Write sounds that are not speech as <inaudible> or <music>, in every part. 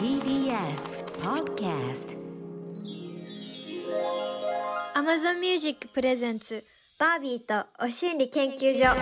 TBS Podcast. Amazon Music プレゼンツバービーとお心理研究所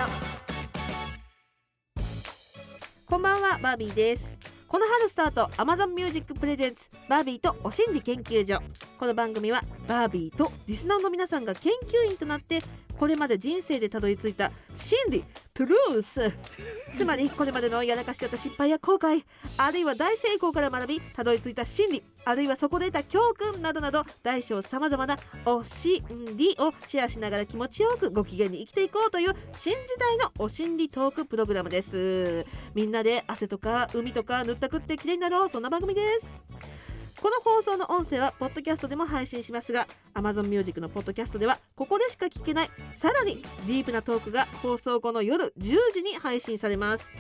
こんばんはバービーですこの春スタート Amazon Music プレゼンツバービーとお心理研究所この番組はバービーとリスナーの皆さんが研究員となってこれまで人生でたどり着いた真理トゥルース。<laughs> つまりこれまでのやらかしちゃった失敗や後悔あるいは大成功から学びたどり着いた真理あるいはそこで得た教訓などなど大小さまざまなお心理をシェアしながら気持ちよくご機嫌に生きていこうという新時代のお心理トークプログラムです。みんなで汗とか海とか塗ったくってきれいになろう。そんな番組ですこの放送の音声はポッドキャストでも配信しますが Amazon Music のポッドキャストではここでしか聞けないさらにディープなトークが放送後の夜10時に配信されます。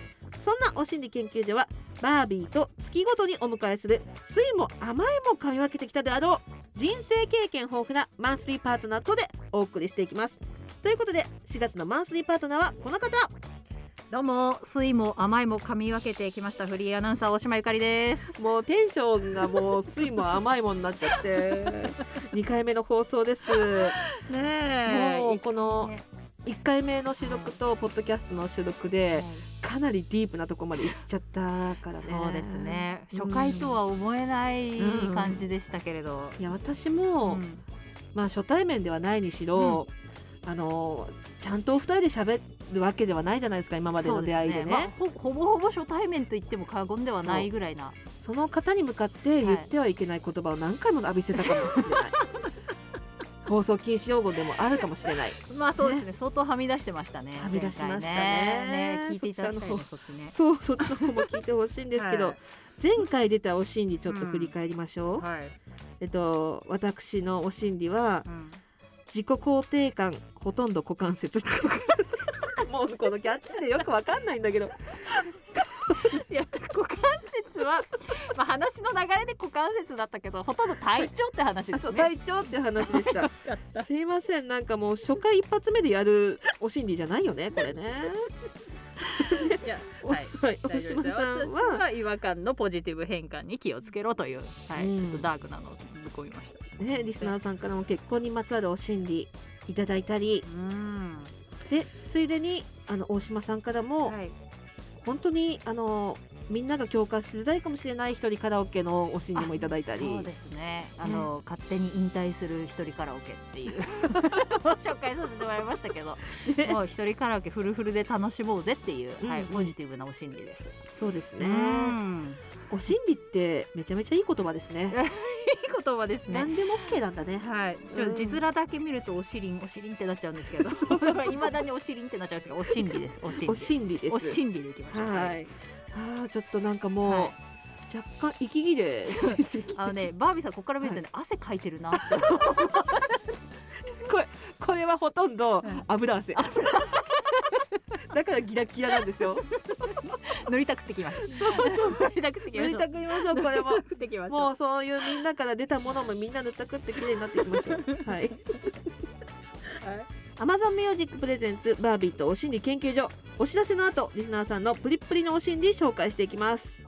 そんなお心理研究所はバービーと月ごとにお迎えする酸いも甘いも噛み分けてきたであろう人生経験豊富なマンスリーパートナーとでお送りしていきます。ということで4月のマンスリーパートナーはこの方。どうも酸いも甘いも噛み分けてきました。フリーアナウンサー大島ゆかりです。もうテンションがもう酸いも甘いもになっちゃって。2回目の放送です。ねえ。もうこのね。1回目の収録とポッドキャストの収録でかなりディープなところまで行っちゃったからね。そうですね。うん。初回とは思えない感じでしたけれど、いや私うも、ん。まあ初対面ではないにしろ、あのちゃんとお二人で喋るわけではないじゃないですか今までの出会いでね。そうすまあほほぼほぼ初対面と言っても過言ではないぐらいな。その方に向かって言ってはいけない言葉を何回も浴びせたかもしれない、<laughs> 放送禁止用語でもあるかもしれない。まあそうですね。相当はみ出してましたねはみ出しましたね。ね。聞いていただきたいねそそっちね。そうそっちの方も聞いてほしいんですけど、はい。前回出たお心理ちょっと振り返りましょう、はい、えっと私のお心理はうん。自己肯定感ほとんど股関節 <laughs> もうこのキャッチでよくわかんないんだけど。<laughs> いや股関節は、まあ、話の流れで股関節だったけどほとんど体調って話ですね。体調って話でした。<laughs> すいません。なんかもう初回一発目でやるお心理じゃないよねこれね。いやおはい。はい大大丈夫さん私はは違和感のポジティブ変換に気をつけろという、はい。うん。ちょっとダークなのをぶっ込みました。ねリスナーさんからも結婚にまつわるお心理いただいたり。うんでついでにあの大島さんからも、はい、本当にあのみんなが共感しづらいかもしれない一人カラオケのお心理もいただいたりそうですね。あの、勝手に引退する一人カラオケっていう。<laughs> 紹介させてもらいましたけどね。もう一人カラオケフルフルで楽しもうぜっていう、はい、うん。ポジティブなお心理です。そうですね。うん。お心理ってめちゃめちゃいい言葉ですね。い <laughs> い言葉ですね。何でも OK なんだね。はい、ちょっと字面だけ見るとおしりんおしりんってなっちゃうんですけど、<laughs> いま <laughs> だにおしりんってなっちゃうんですけど、お心理です。お心理。お心理です。お心理でいきましょう。はい。あーちょっとなんかもう、はい。若干息切れあのね、バービーさんここから見るとね、汗かいてるな。<laughs> これこれはほとんどはい。油汗だからギラギラなんですよ塗りたくってきました。塗りたくってきましょう。塗りたくりましょうこれも塗りたくってきましょう。もうそういうみんなから出たものもみんな塗ったくって綺麗になっていきましょう <laughs> はい Amazon Music プレゼンツバービーとお心理研究所お知らせの後リスナーさんのプリップリのお心理紹介していきます。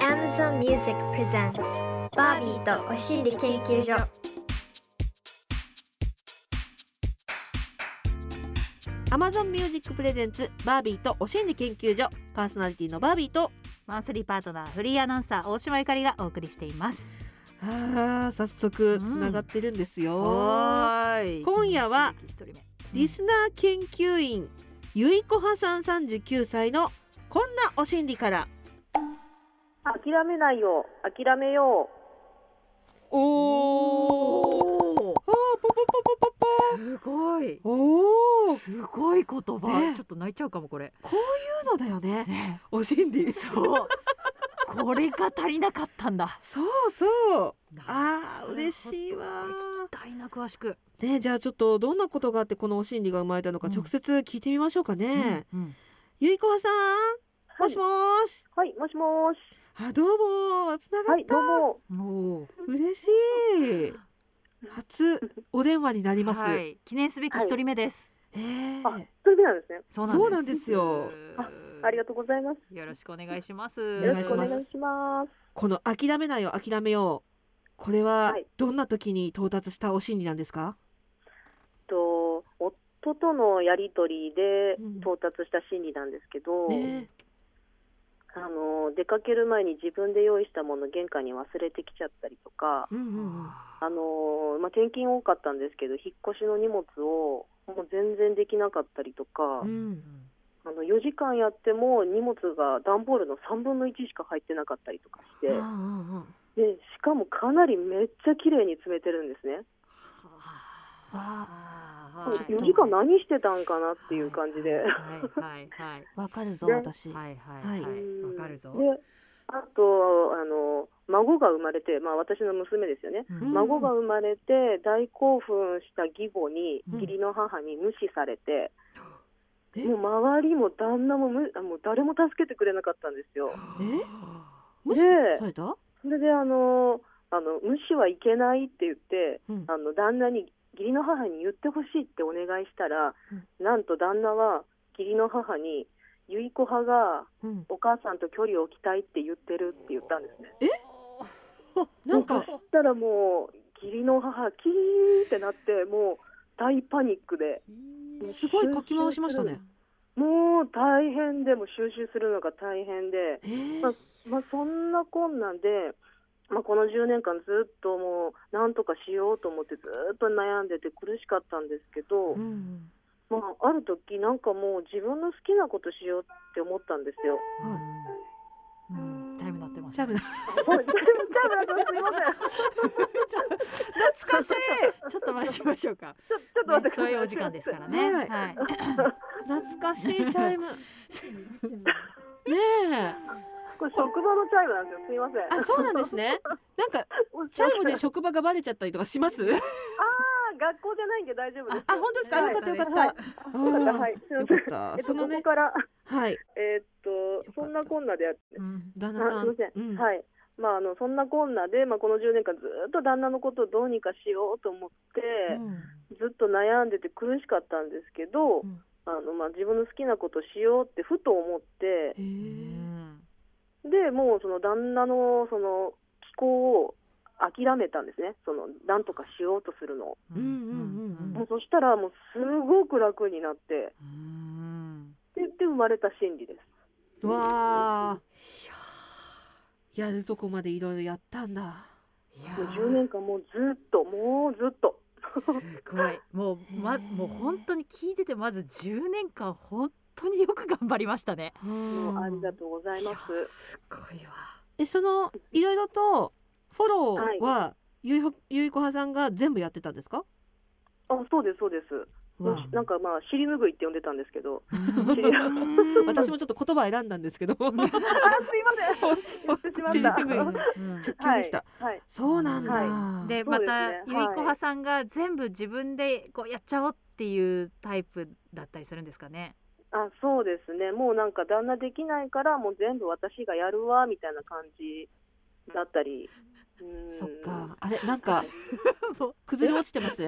Amazon Music Presents バービーとお心理研究所 Amazon Music プレゼンツバービーとお心理研究所パーソナリティのバービーと。マンスリーパートナーフリーアナウンサー大島ゆかりがお送りしています。あー早速つながってるんですよ、ーい。今夜は一人目。リスナー研究員ゆいこはさん39歳のこんなお心理から。諦めないよ諦めよおー。おお、あーポポポポポポ。すごい。おー。すごい言葉、ね。ちょっと泣いちゃうかもこれ。こういうのだよね。ね、お心理。そう。これが足りなかったんだ。そうそう。あー嬉しいわ。聞きたいな詳しく。ねじゃあちょっとどんなことがあってこのお心理が生まれたのかうん。直接聞いてみましょうかね、うんうん。ゆいこはさんうもしもーし、はいもしもーしあどうもつながはいった、どうもおお。嬉しい。初お電話になります、はい、記念すべき一人目です。ええあ、それでなんですね。そうなんです。よ。あありがとうございます。よろしくお願いします。よろお願いしますしくお願いします。この諦めないよ諦めよう。これははい。どんな時に到達したお心理なんですか、と夫とのやりとりでうん。到達した心理なんですけど、ねあの出かける前に自分で用意したもの玄関に忘れてきちゃったりとか、うんうんうん。あのまあ、転勤多かったんですけど引っ越しの荷物をもう全然できなかったりとか、うんあの4時間やっても荷物が段ボールの3分の1しか入ってなかったりとかして、うんうんうん。でしかもかなりめっちゃ綺麗に詰めてるんですね。あはい。ちょっと4時間何してたんかなっていう感じで。はいはいはい。<laughs> わかるぞね私、はいはいはい。うんわかるぞ。であとあの孫が生まれて、まあ、私の娘ですよね、うん。孫が生まれて大興奮した義母にうん。義理の母に無視されて、え？もう周りも旦那もむあもう誰も助けてくれなかったんですよ。え？無視？でされた、それであのあの無視はいけないって言ってうん。あの旦那に義理の母に言ってほしいってお願いしたら、なんと旦那は義理の母に由依子派がうん、お母さんと距離を置きたいって言ってるって言ったんですね。<laughs> なんか。そしたらもう義理の母キーってなってもう大パニックで。すごいかき回しましたね。もう大変でもう収集するのが大変で、えー。まあまあ、そんなこんなんで、まあ、この10年間ずっともうなんとかしようと思ってずっと悩んでて苦しかったんですけど、うんまあ、ある時なんかもう自分の好きなことしようって思ったんですよ。うんはいうんチャイム鳴ってます。チャイムチャイム鳴ってますすみません。<laughs> 懐かしい <laughs> ちょっと待ちましょうか。ちょちょっと待ってください。そういうお時間ですからね。はいはい。懐かしいチャイム <laughs> ねえこれ職場のチャイムなんですよ。すみません。あそうなんですね。なんかチャイムで職場がバレちゃったりとかします？あ学校じゃないんで大丈夫です。あ本当ですか？はい。よかったよかった、はい。あよかった。えっとここからはい。えーった。とそんなこんなでやって。うん旦那さん。あすみません。うん。はい。まああのそんなこんなでまあこの10年間ずっと旦那のことをどうにかしようと思って、うん。ずっと悩んでて苦しかったんですけど、うん。あのまあ自分の好きなことしようってふと思ってでもうその旦那のその気候を諦めたんですね。そのなんとかしようとするのを。うんうんうんもうそしたらもうすごく楽になって。うん。でで生まれた心理です。わあ。やるとこまでいろいろやったんだ。いやもう10年間もうずっともうずっと。すごい。もうまもう本当に聞いててまず10年間本当によく頑張りましたね。もうありがとうございます。すごいわ。えそのいろいろとフォローは、ゆいほゆいこはさんが全部やってたんですか？あそうですそうです。なんかまあ尻拭いって呼んでたんですけど。<laughs> 私もちょっと言葉選んだんですけど <laughs> あすいません。言ってしまった。<laughs> 尻拭いうん直球でした、はい。はい。そうなんだ、はそうですねでまたはいゆいこはさんが全部自分でこうやっちゃおうっていうタイプだったりするんですかね？あそうですね。もうなんか旦那できないからもう全部私がやるわみたいな感じだったり。うんそっか。あれなんか <laughs> 崩れ落ちてます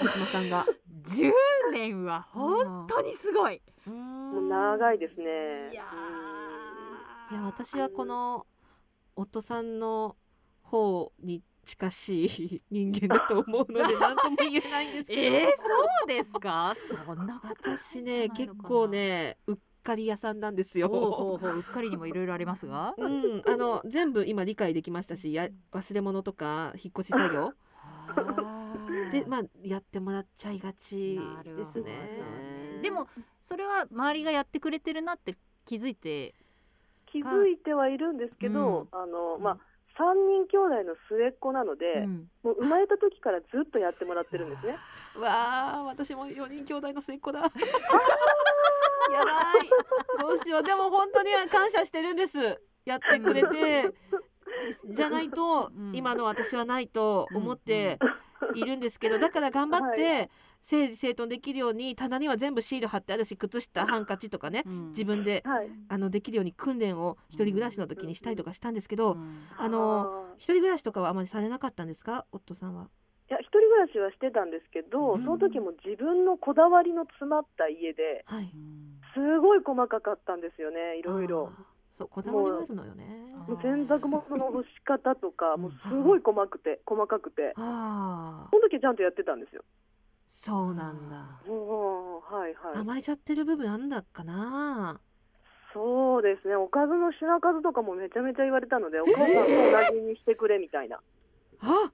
小島さんが10年は本当にすごい。もう長いですね。いやいや私はこの夫さんの方に近しい人間だと思うので何とも言えないんですけど、えー、そうですか？そんなこと私ね結構ねうっかり屋さんなんですよ。ほうほうほううっかりにもいろいろありますが？うん、あの全部今理解できましたしや忘れ物とか引っ越し作業でまあやってもらっちゃいがちなるほどですね。でもそれは周りがやってくれてるなって気づいて。気づいてはいるんですけど、あのまあ三人兄弟の末っ子なので、うん。もう生まれた時からずっとやってもらってるんですね。<laughs> わあ私も4人兄弟の末っ子だ。<laughs> やばい。どうしよう。でも本当に感謝してるんです。やってくれて。<laughs> じゃないと、うん。今の私はないと思っているんですけどだから頑張って、は整理整頓できるように棚には全部シール貼ってあるし靴下ハンカチとかねうん。自分ではい。あのできるように訓練を一人暮らしの時にしたりとかしたんですけど、うん。あの一人暮らしとかはあまりされなかったんですか？夫さんは。いや一人暮暮らしはしてたんですけど、うん。その時も自分のこだわりの詰まった家ではい。うんすごい細かかったんですよねいろいろ。そうこだわりがあるのよね。ももう洗濯物の干し方とかうん。もうすごい細くて細かくて。ああその時ちゃんとやってたんですよそうなんだ。うんはいはい。甘えちゃってる部分あんだかな。そうですね。おかずの品数とかもめちゃめちゃ言われたのでお母さんと同じにしてくれみたいな。あ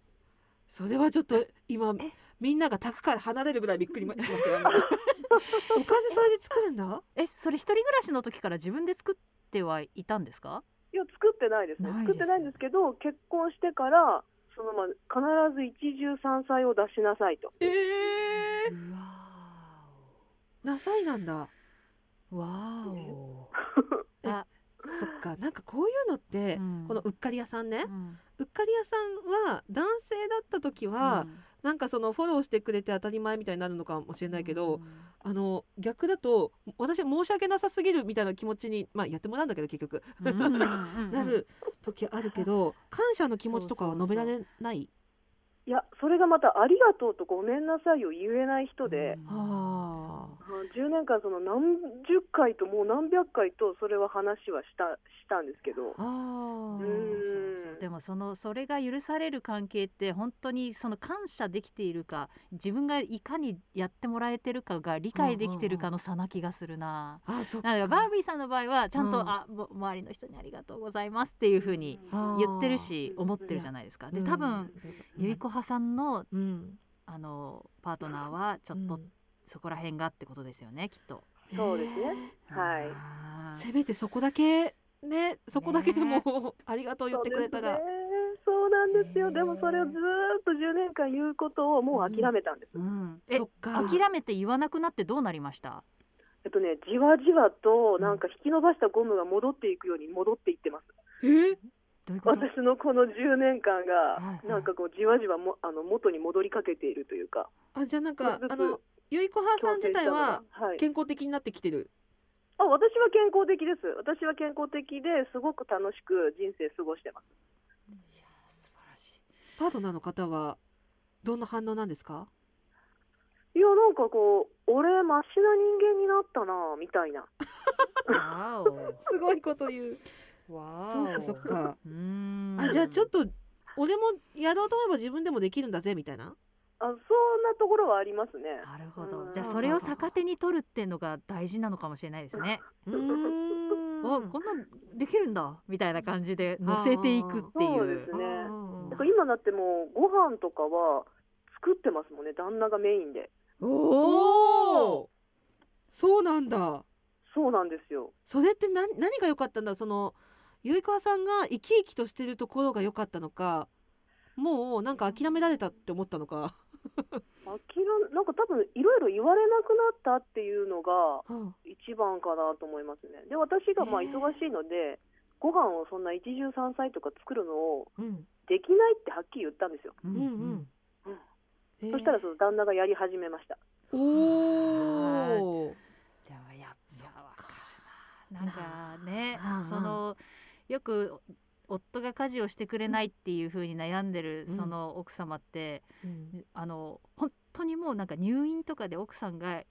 それはちょっと今みんなが宅から離れるぐらいびっくりしましたよ今。<laughs> おかずそれで作るんだ？えそれ一人暮らしの時から自分で作ってはいたんですか？いや作ってないですね。ないです作ってないんですけど結婚してからそのまま必ず一汁三菜を出しなさいと。ええうわなさいなんだ。わーお。<laughs> え？あ。そっか。なんかこういうのって、うん。このうっかり屋さんね、うん。うっかり屋さんは男性だった時は、なんかそのフォローしてくれて当たり前みたいになるのかもしれないけど、あの逆だと私は申し訳なさすぎるみたいな気持ちにまあやってもらうんだけど結局、うんうんうんうん。<laughs> なる時あるけど感謝の気持ちとかは述べられないいやそれがまたありがとうとごめんなさいを言えない人で、うん。あ10年間その何十回ともう何百回とそれは話はしたしたんですけど。ああうそうそん。うでもそのそれが許される関係って本当にその感謝できているか自分がいかにやってもらえてるかが理解できてるかの差な気がするな。あそっなんかバービーさんの場合はちゃんと、うん。あも周りの人にありがとうございますっていうふうに言ってるしうん。思ってるじゃないですか。でうん。多分ゆいこはさんのうん。あのパートナーはちょっとうん。そこら辺がってことですよねきっと。そうですね。はい。せめてそこだけねそこだけでも、<laughs> ありがとう言ってくれたら、そうですね。そうなんですよ。ねでもそれをずーっと10年間言うことをもう諦めたんです、うん、えそっか。諦めて言わなくなってどうなりました？えっとねじわじわとなんか引き伸ばしたゴムが戻っていくように戻っていってます。え私のこの10年間はいはい。がなんかこうじわじわもあの元に戻りかけているというか。あじゃあなんかあのゆいこはさん自体ははい、健康的になってきてる？あ私は健康的です。私は健康的ですごく楽しく人生過ごしてます。いや素晴らしい。パートナーの方はどんな反応なんですか？いやなんかこう俺マシな人間になったなみたいな。<laughs> <laughs> すごいこと言う。わそっかそっか。うーん。あじゃあちょっと俺もやろうと思えば自分でもできるんだぜみたいな？あそんなところはありますね。なるほど。うん。じゃあそれを逆手に取るっていうのが大事なのかもしれないですね。うーん。おこんなんできるんだみたいな感じで乗せていくっていう。そうです。ね。だから今だってもうご飯とかは作ってますもんね旦那がメインで。おおお。そうなんだ。そうなんですよ。それって何何が良かったんだ？そのゆいかわさんが生き生きとしてるところが良かったのかもうなんか諦められたって思ったのか、諦めなんか多分いろいろ言われなくなったっていうのがうん。一番かなと思いますね。で私がまあ忙しいのでご飯をそんな一汁三菜とか作るのをうん。できないってはっきり言ったんですよ、うんうん。うんそしたらその旦那がやり始めました。おおでもやっぱな。なんかねそのよく夫が家事をしてくれないっていう風に悩んでるうん。その奥様って、うん。あの本当にもうなんか入院とかで奥さんが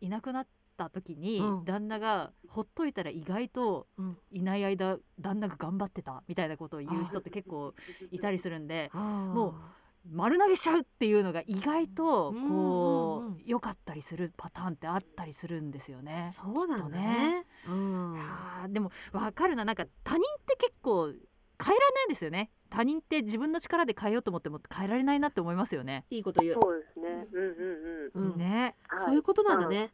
いなくなった時に、うん。旦那がほっといたら意外とうん。いない間旦那が頑張ってたみたいなことを言う人って結構いたりするんでも丸投げしちゃうっていうのが意外とうんこうんうん。う良かったりするパターンってあったりするんですよね。そうなんだきっとね。うん。でも分かるな。なんか他人って結構変えられないんですよね。他人って自分の力で変えようと思っても変えられないなって思いますよね。いいこと言う。そうですね。うんうんうん。うん。ね、はいそういうことなんだね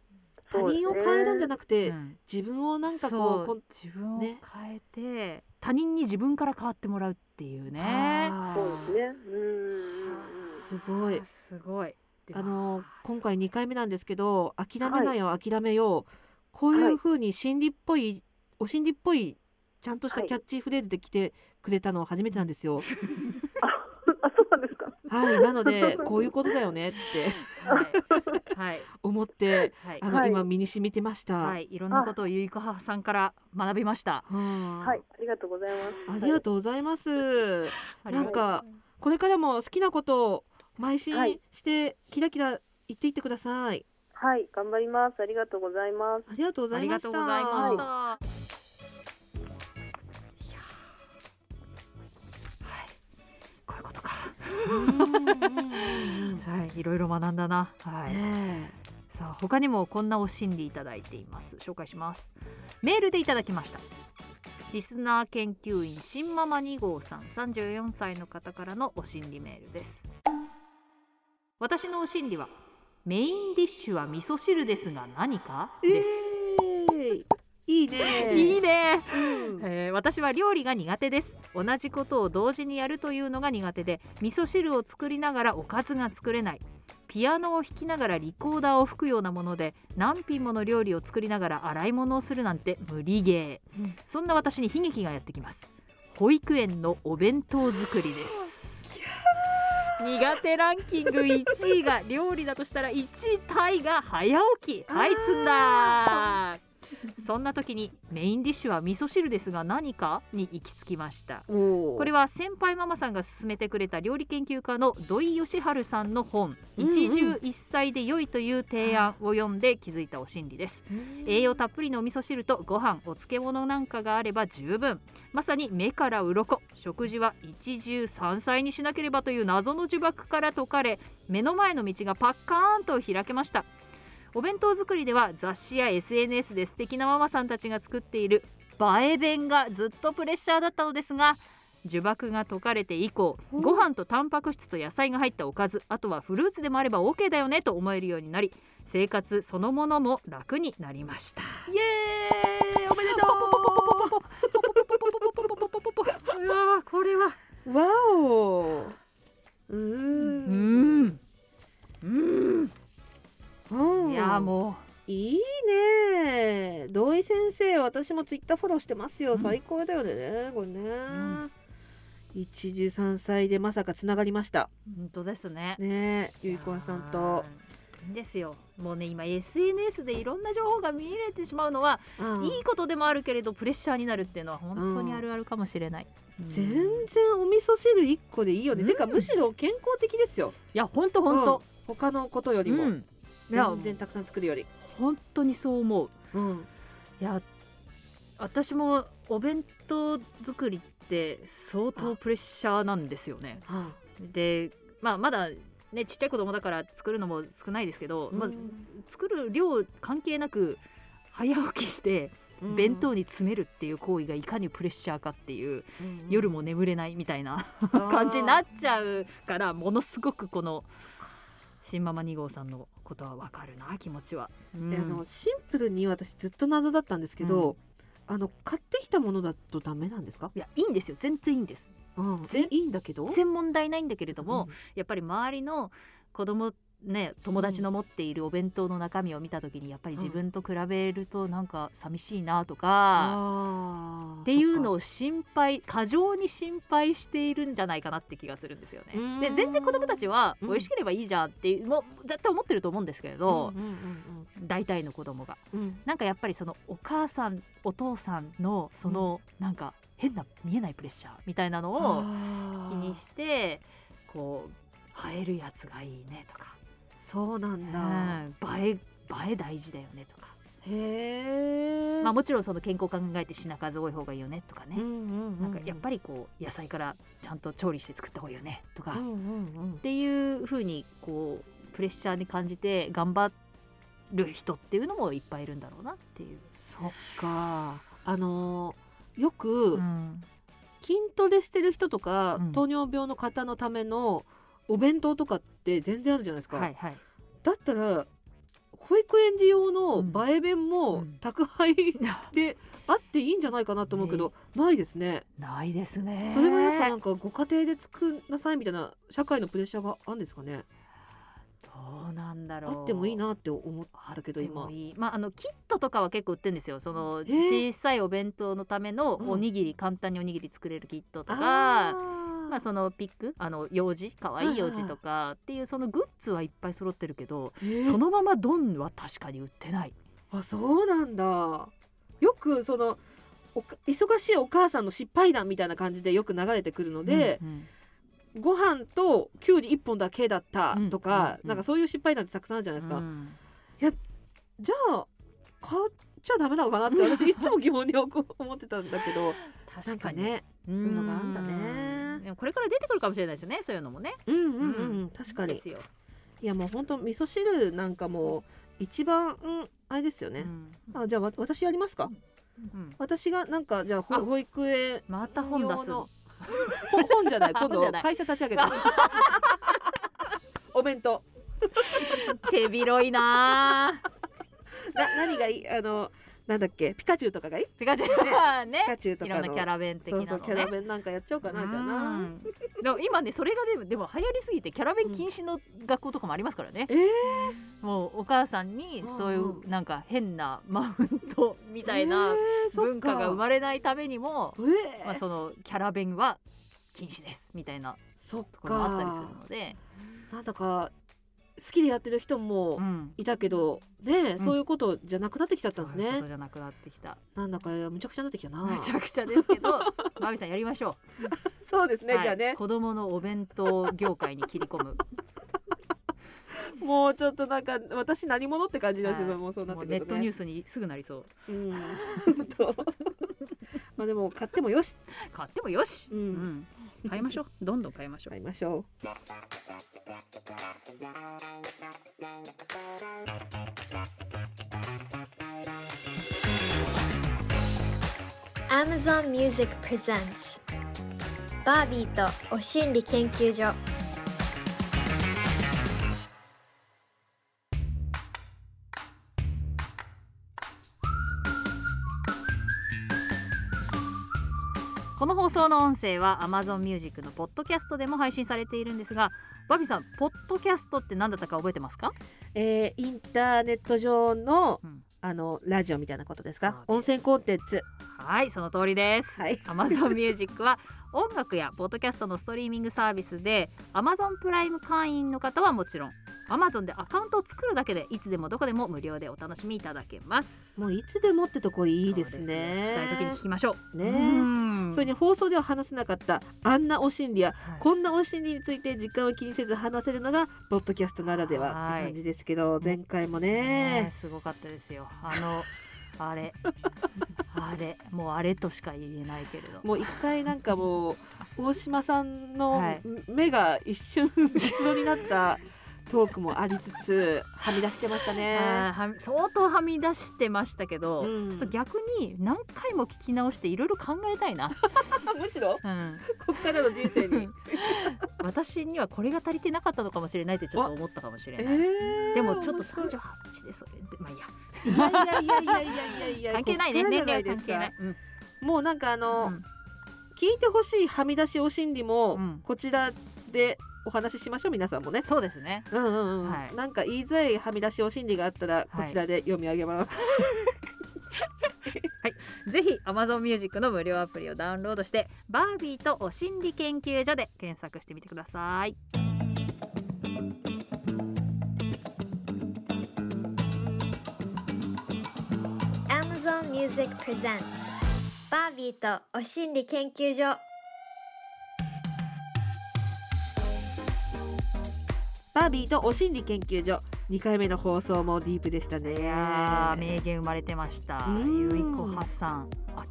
他人を変えるんじゃなくてうん。自分をなんかこそう。自分をね変えて、他人に自分から変わってもらうっていうね。あ。ーそうですね。うん。うんうんすごい。すごい。あの今回2回目なんですけど諦めないよ、諦めよう。こういう風に心理っぽい、お心理っぽいちゃんとしたはい。キャッチフレーズで来てくれたの初めてなんですよ。<laughs> あそうなんですか。はい、なのでこういうことだよねって。はいはい。思ってはい。あの、はい。今身に染みてました。はい、いろんなことをゆいこはさんから学びました。ははい。ありがとうございます。ありがとうございます。なんかこれからも好きなことを邁進はい。してキラキラ言っていってください。はい、頑張ります。ありがとうございます。ありがとうござありがいましたはい、いろいろ学んだな。はい。ねさあ他にもこんなお心理いただいています。紹介します。メールでいただきました。リスナー研究員新ママ2号さん34歳の方からのお心理メールです。私のお心理はメインディッシュは味噌汁ですが何か？えです、ーいいね。いいね、うん。えー私は料理が苦手です。同じことを同時にやるというのが苦手で味噌汁を作りながらおかずが作れない。ピアノを弾きながらリコーダーを吹くようなもので何品もの料理を作りながら洗い物をするなんて無理ゲー、うん。そんな私に悲劇がやってきます。保育園のお弁当作りです。苦手ランキング1位が料理だとしたら1位タイが早起き。はいつんだ <laughs> そんな時にメインディッシュは味噌汁ですが何かに行き着きました。これは先輩ママさんが勧めてくれた料理研究家の土井善晴さんの本「うんうん。一汁一菜で良い」という提案を読んで気づいたお心理です。栄養たっぷりのお味噌汁とご飯お漬物なんかがあれば十分。まさに目から鱗。食事は一汁三菜にしなければという謎の呪縛から解かれ目の前の道がパッカーンと開けましたお弁当作りでは雑誌や SNS で素敵なママさんたちが作っている映え弁がずっとプレッシャーだったのですが呪縛が解かれて以降うん。ご飯とタンパク質と野菜が入ったおかずあとはフルーツでもあれば OK だよねと思えるようになり生活そのものも楽になりました。イエーイ！おめでとう！これはうわおうーうんんうんうん。いやーもいいね。土井先生私もツイッターフォローしてますよ、うん。最高だよね。これね、ん。一汁三菜でまさかつながりました。う本当ですね。ねゆいこわさんと。ですよ。もうね今 SNS でいろんな情報が見れてしまうのは、うん。いいことでもあるけれどプレッシャーになるっていうのは本当にあるあるかもしれない、うん。全然お味噌汁一個でいいよね、うん。てかむしろ健康的ですよ。いや本当本当他のことよりも、全然たくさん作るより、本当にそう思う。うん、いや私もお弁当作りって相当プレッシャーなんですよね。はでまあまだねちっちゃい子供だから作るのも少ないですけど、まあ、作る量関係なく早起きしてうん。弁当に詰めるっていう行為がいかにプレッシャーかっていう、夜も眠れないみたいな感じになっちゃうからものすごくこの新ママ2号さんのことはわかるな気持ちは。うん。であのシンプルに私ずっと謎だったんですけど、あの買ってきたものだとダメなんですか、いやいいんですよ。全然いいんです。うん、ぜいいんだけど？全然問題ないんだけれども、やっぱり周りの子供ね友達の持っているお弁当の中身を見た時にやっぱり自分と比べるとなんか寂しいなとか、っていうのを心配過剰に心配しているんじゃないかなって気がするんですよね。で全然子供たちはうん。美味しければいいじゃんっていうもう絶対思ってると思うんですけれかど、大体の子供が。うん。うんなんかやっぱりそのお母さんお父さんのそのなんか変な見えないプレッシャーみたいなのを気にしてこう映えるやつがいいねとか、そうなんうだ、ん映え映え大事だよねとか、へえまあ、もちろんその健康考えて品数多い方がいいよねとかね、うんうんうんなんかやっぱりこう野菜からちゃんと調理して作った方がいいよねとか、っうんうんうん。ていう風にこうプレッシャーに感じて頑張る人っていうのもいっぱいいるんだろうなっていう。そっか。あのーよくうん。筋トレしてる人とか、うん。糖尿病の方のためのお弁当とかって全然あるじゃないですか、はいはい、だったら保育園児用のうん。映え弁うもん。宅配であっていいんじゃないかなと思うけど、ないですね。ないですね。それはやっぱなんかご家庭で作んなさいみたいな社会のプレッシャーがあるんですかね。どうなんだろう。あってもいいなって思っあたけど今。いい。まああのキットとかは結構売ってるんですよ。その小さいお弁当のためのうん。おにぎり、簡単におにぎり作れるキットとあかー。まあそのピックあの用紙かわいい用紙とかっていうそのグッズはいっぱい揃ってるけどそのままドンは確かに売ってない。あそうなんだ。よくその忙しいお母さんの失敗談みたいな感じでよく流れてくるので、うんうんご飯ときゅうり一本だけだったとか、うんなんかそういう失敗なんてたくさんあるじゃないですか、うん。じゃあ買っちゃダメなのかなって <laughs> 私いつも疑問に思ってたんだけど。確かに。かねそういうのがあんだね。でもこれから出てくるかもしれないですよねそういうのもね。うんうんうん、うん、確かに。いやもう本当味噌汁なんかもう一番、うん、あれですよね、うん。あじゃあわ私やりますか？うん。私がなんかじゃあ保育園また本出す。用のほ本じゃない。今度会社立ち上げる <laughs> お弁当。手広いなあな何がいい？あのなんだっけ？ピカチュウとかがいい？ピカチュウ。ピね。<laughs> カチュウといろんかのなキャラ弁的なのね。そうそうキャラ弁なんかやっちゃおうかなじゃな。ん。でも今ねそれがでもでも流行りすぎてキャラ弁禁止の学校とかもありますからね、えー、もうお母さんにそういううんなんか変なマウントみたいな文化が生まれないためにも、えー。まあ、そのキャラ弁は禁止ですみたいなそっところもあったりするかので、なんだか好きでやってる人もうん、いたけどね、そういうことじゃなくなってきちゃったんですね。そういうじゃなくなってきた。なんだかむちゃくちゃになってきたな。めちゃくちゃですけど <laughs> マミさんやりましょそうですう、ね、はい。じゃあね。子供のお弁当業界に切り込む。もうちょっとなんか私何者って感じですよ、はい。もうそうなってくるとね。ネットニュースにすぐなりそう。うん。<laughs> <laughs> まあでも買ってもよし。買ってもよし、うん。うん買いましょう。どんどん買いましょう。買いましょう。Amazon Music Presents バービーとお心理研究所送の音声は Amazon Music のポッドキャストでも配信されているんですがバビさんポッドキャストって何だったか覚えてますか、えーインターネット上のうん。あのラジオみたいなことですか？温泉コンテンツ。はいその通りです、はい。Amazon Music は音楽やポッドキャストのストリーミングサービスで Amazon プライム会員の方はもちろん Amazon でアカウントを作るだけでいつでもどこでも無料でお楽しみいただけます。もういつでもってとこいいですそうよね聞きたい時に聞きましょう。ねうん。それに放送では話せなかったあんなお心理やはい。こんなお心理について時間を気にせず話せるのがポッドキャストならでははいって感じですけど前回もね。ねすごかったですよ。あのあれ。あれ。もうあれとしか言えないけれど。もう一回なんかもう <laughs> 大島さんのはい。目が一瞬うつろになったトークもありつつはみ出してましたね。は相当はみ出してましたけど、うん。ちょっと逆に何回も聞き直していろいろ考えたいな、<laughs> むしろ？うん、こっからの人生に。<laughs> 私にはこれが足りてなかったのかもしれないってちょっと思ったかもしれえない、ー。でもちょっと面白い38でそれでまあいいや。いやいやいやいやいやいや関係ないね。年齢は関係ない、うん。もうなんかあの、うん。聞いてほしいはみ出しお心理もうん。こちらでお話ししましょう皆さんもね。そうですね。うんうんうん、はい。なんか言いづらいはみ出しお心理があったらこちらで読み上げます。<laughs> ぜひ Amazon Music の無料アプリをダウンロードしてバービーとお心理研究所で検索してみてください。Amazon Music Presents バービーとお心理研究所バービーとお心理研究所。2回目の放送もディープでしたね。名言生まれてました。うん。ゆいこはさん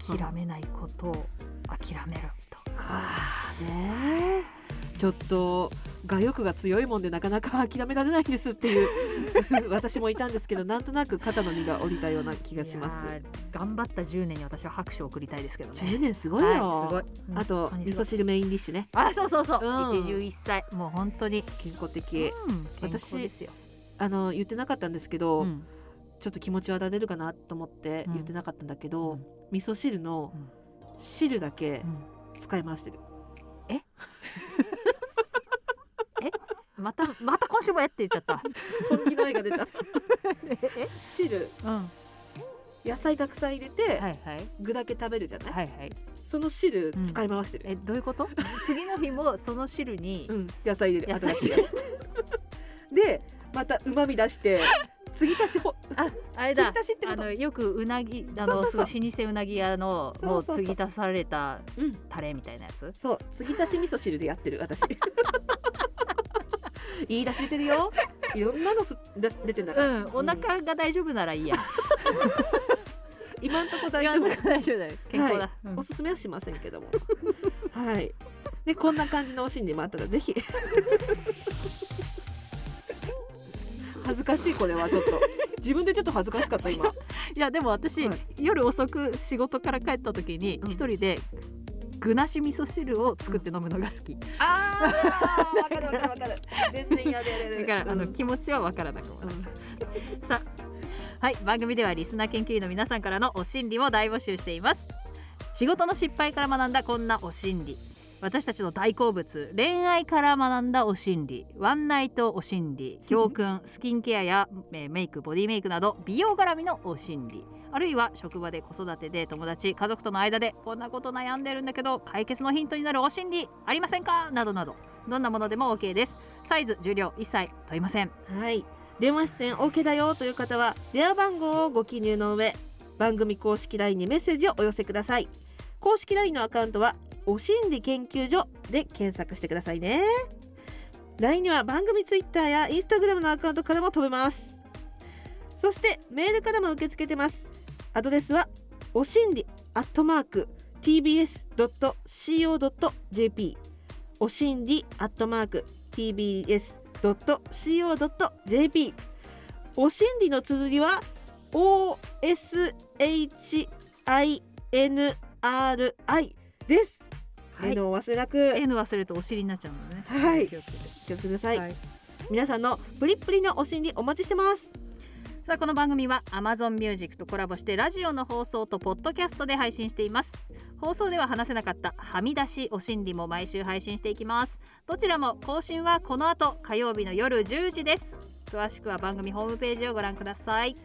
諦めないことを諦めると。はあねえちょっと我欲が強いもんでなかなか諦められないんですっていう <laughs> 私もいたんですけどなんとなく肩の荷が下りたような気がします。頑張った10年に私は拍手を送りたいですけどね。10年すごいよ、はい、すごい。あと味噌汁メインディッシュね。あそうそうそう、うん。一汁一菜。もう本当に、健康的。うん、健康ですよ、あの言ってなかったんですけど、うん。ちょっと気持ちは出るかなと思って言ってなかったんだけど、うん。味噌汁のうん。汁だけうん。使い回してる、<laughs> またまた今週もやって言っちゃった。本気の絵が出た。<laughs> え汁。うん。野菜たくさん入れて、はいはい。具だけ食べるじゃない、はいはい。その汁うん。使い回してる、えどういうこと？次の日もその汁にうん、野菜入れる新でまたうまみ出して <laughs> 継ぎ足しほああれだ。継ぎ足しってこと？あのよくうなぎあのそうそうそう。老舗うなぎ屋のもそう継ぎ足されたうん。タレみたいなやつ？そう。継ぎ足し味噌汁でやってる私。<laughs> いい出し出てるよ。いろんなのす出し出てんだから、うん。お腹が大丈夫ならいいや。<laughs> 今んとこ大今丈夫大丈夫だよ。健康だ、うん。おすすめはしませんけども。はい。でこんな感じのお心理もあったらぜひ恥ずかしいこれはちょっと。自分でちょっと恥ずかしかった今。<laughs> いやでも私、はい。夜遅く仕事から帰った時にうん。一人で具なし味噌汁を作って飲むのが好き、あーわかるわかるわかる。全然やでやでだから、あのうん。気持ちはわからなくもない、うん。<laughs> さあはい番組ではリスナー研究員の皆さんからのお心理も大募集しています。仕事の失敗から学んだこんなお心理私たちの大好物恋愛から学んだお心理ワンナイトお心理 <laughs> 教訓スキンケアやえーメイクボディメイクなど美容絡みのお心理あるいは職場で子育てで友達家族との間でこんなこと悩んでるんだけど解決のヒントになるお心理ありませんか？などなどどんなものでも OK です。サイズ重量一切問いません。はい。電話出演 OK だよという方は電話番号をご記入の上番組公式 LINE にメッセージをお寄せください。公式 LINE のアカウントはお心理研究所で検索してくださいね。LINE には番組 Twitter や Instagram のアカウントからも飛べます。そしてメールからも受け付けてます。アドレスはおしんりアットマーク tbs.co.jp おしんりアットマーク tbs.co.jp お心理の綴りは OSHINRI です。はい。えのお忘れなく、N 忘れるとお尻になっちゃうのでね。はい。気をつけて。気をつけてください。はい。皆さんのプリップリのお心理お待ちしてます。さあこの番組は Amazon Music とコラボしてラジオの放送とポッドキャストで配信しています。放送では話せなかったはみ出しお心理も毎週配信していきます。どちらも更新はこの後火曜日の夜10時です。詳しくは番組ホームページをご覧ください。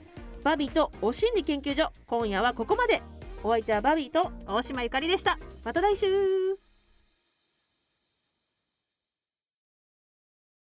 バビーとお心理研究所。今夜はここまで。お相手はバビーと大島ゆかりでした。また来週。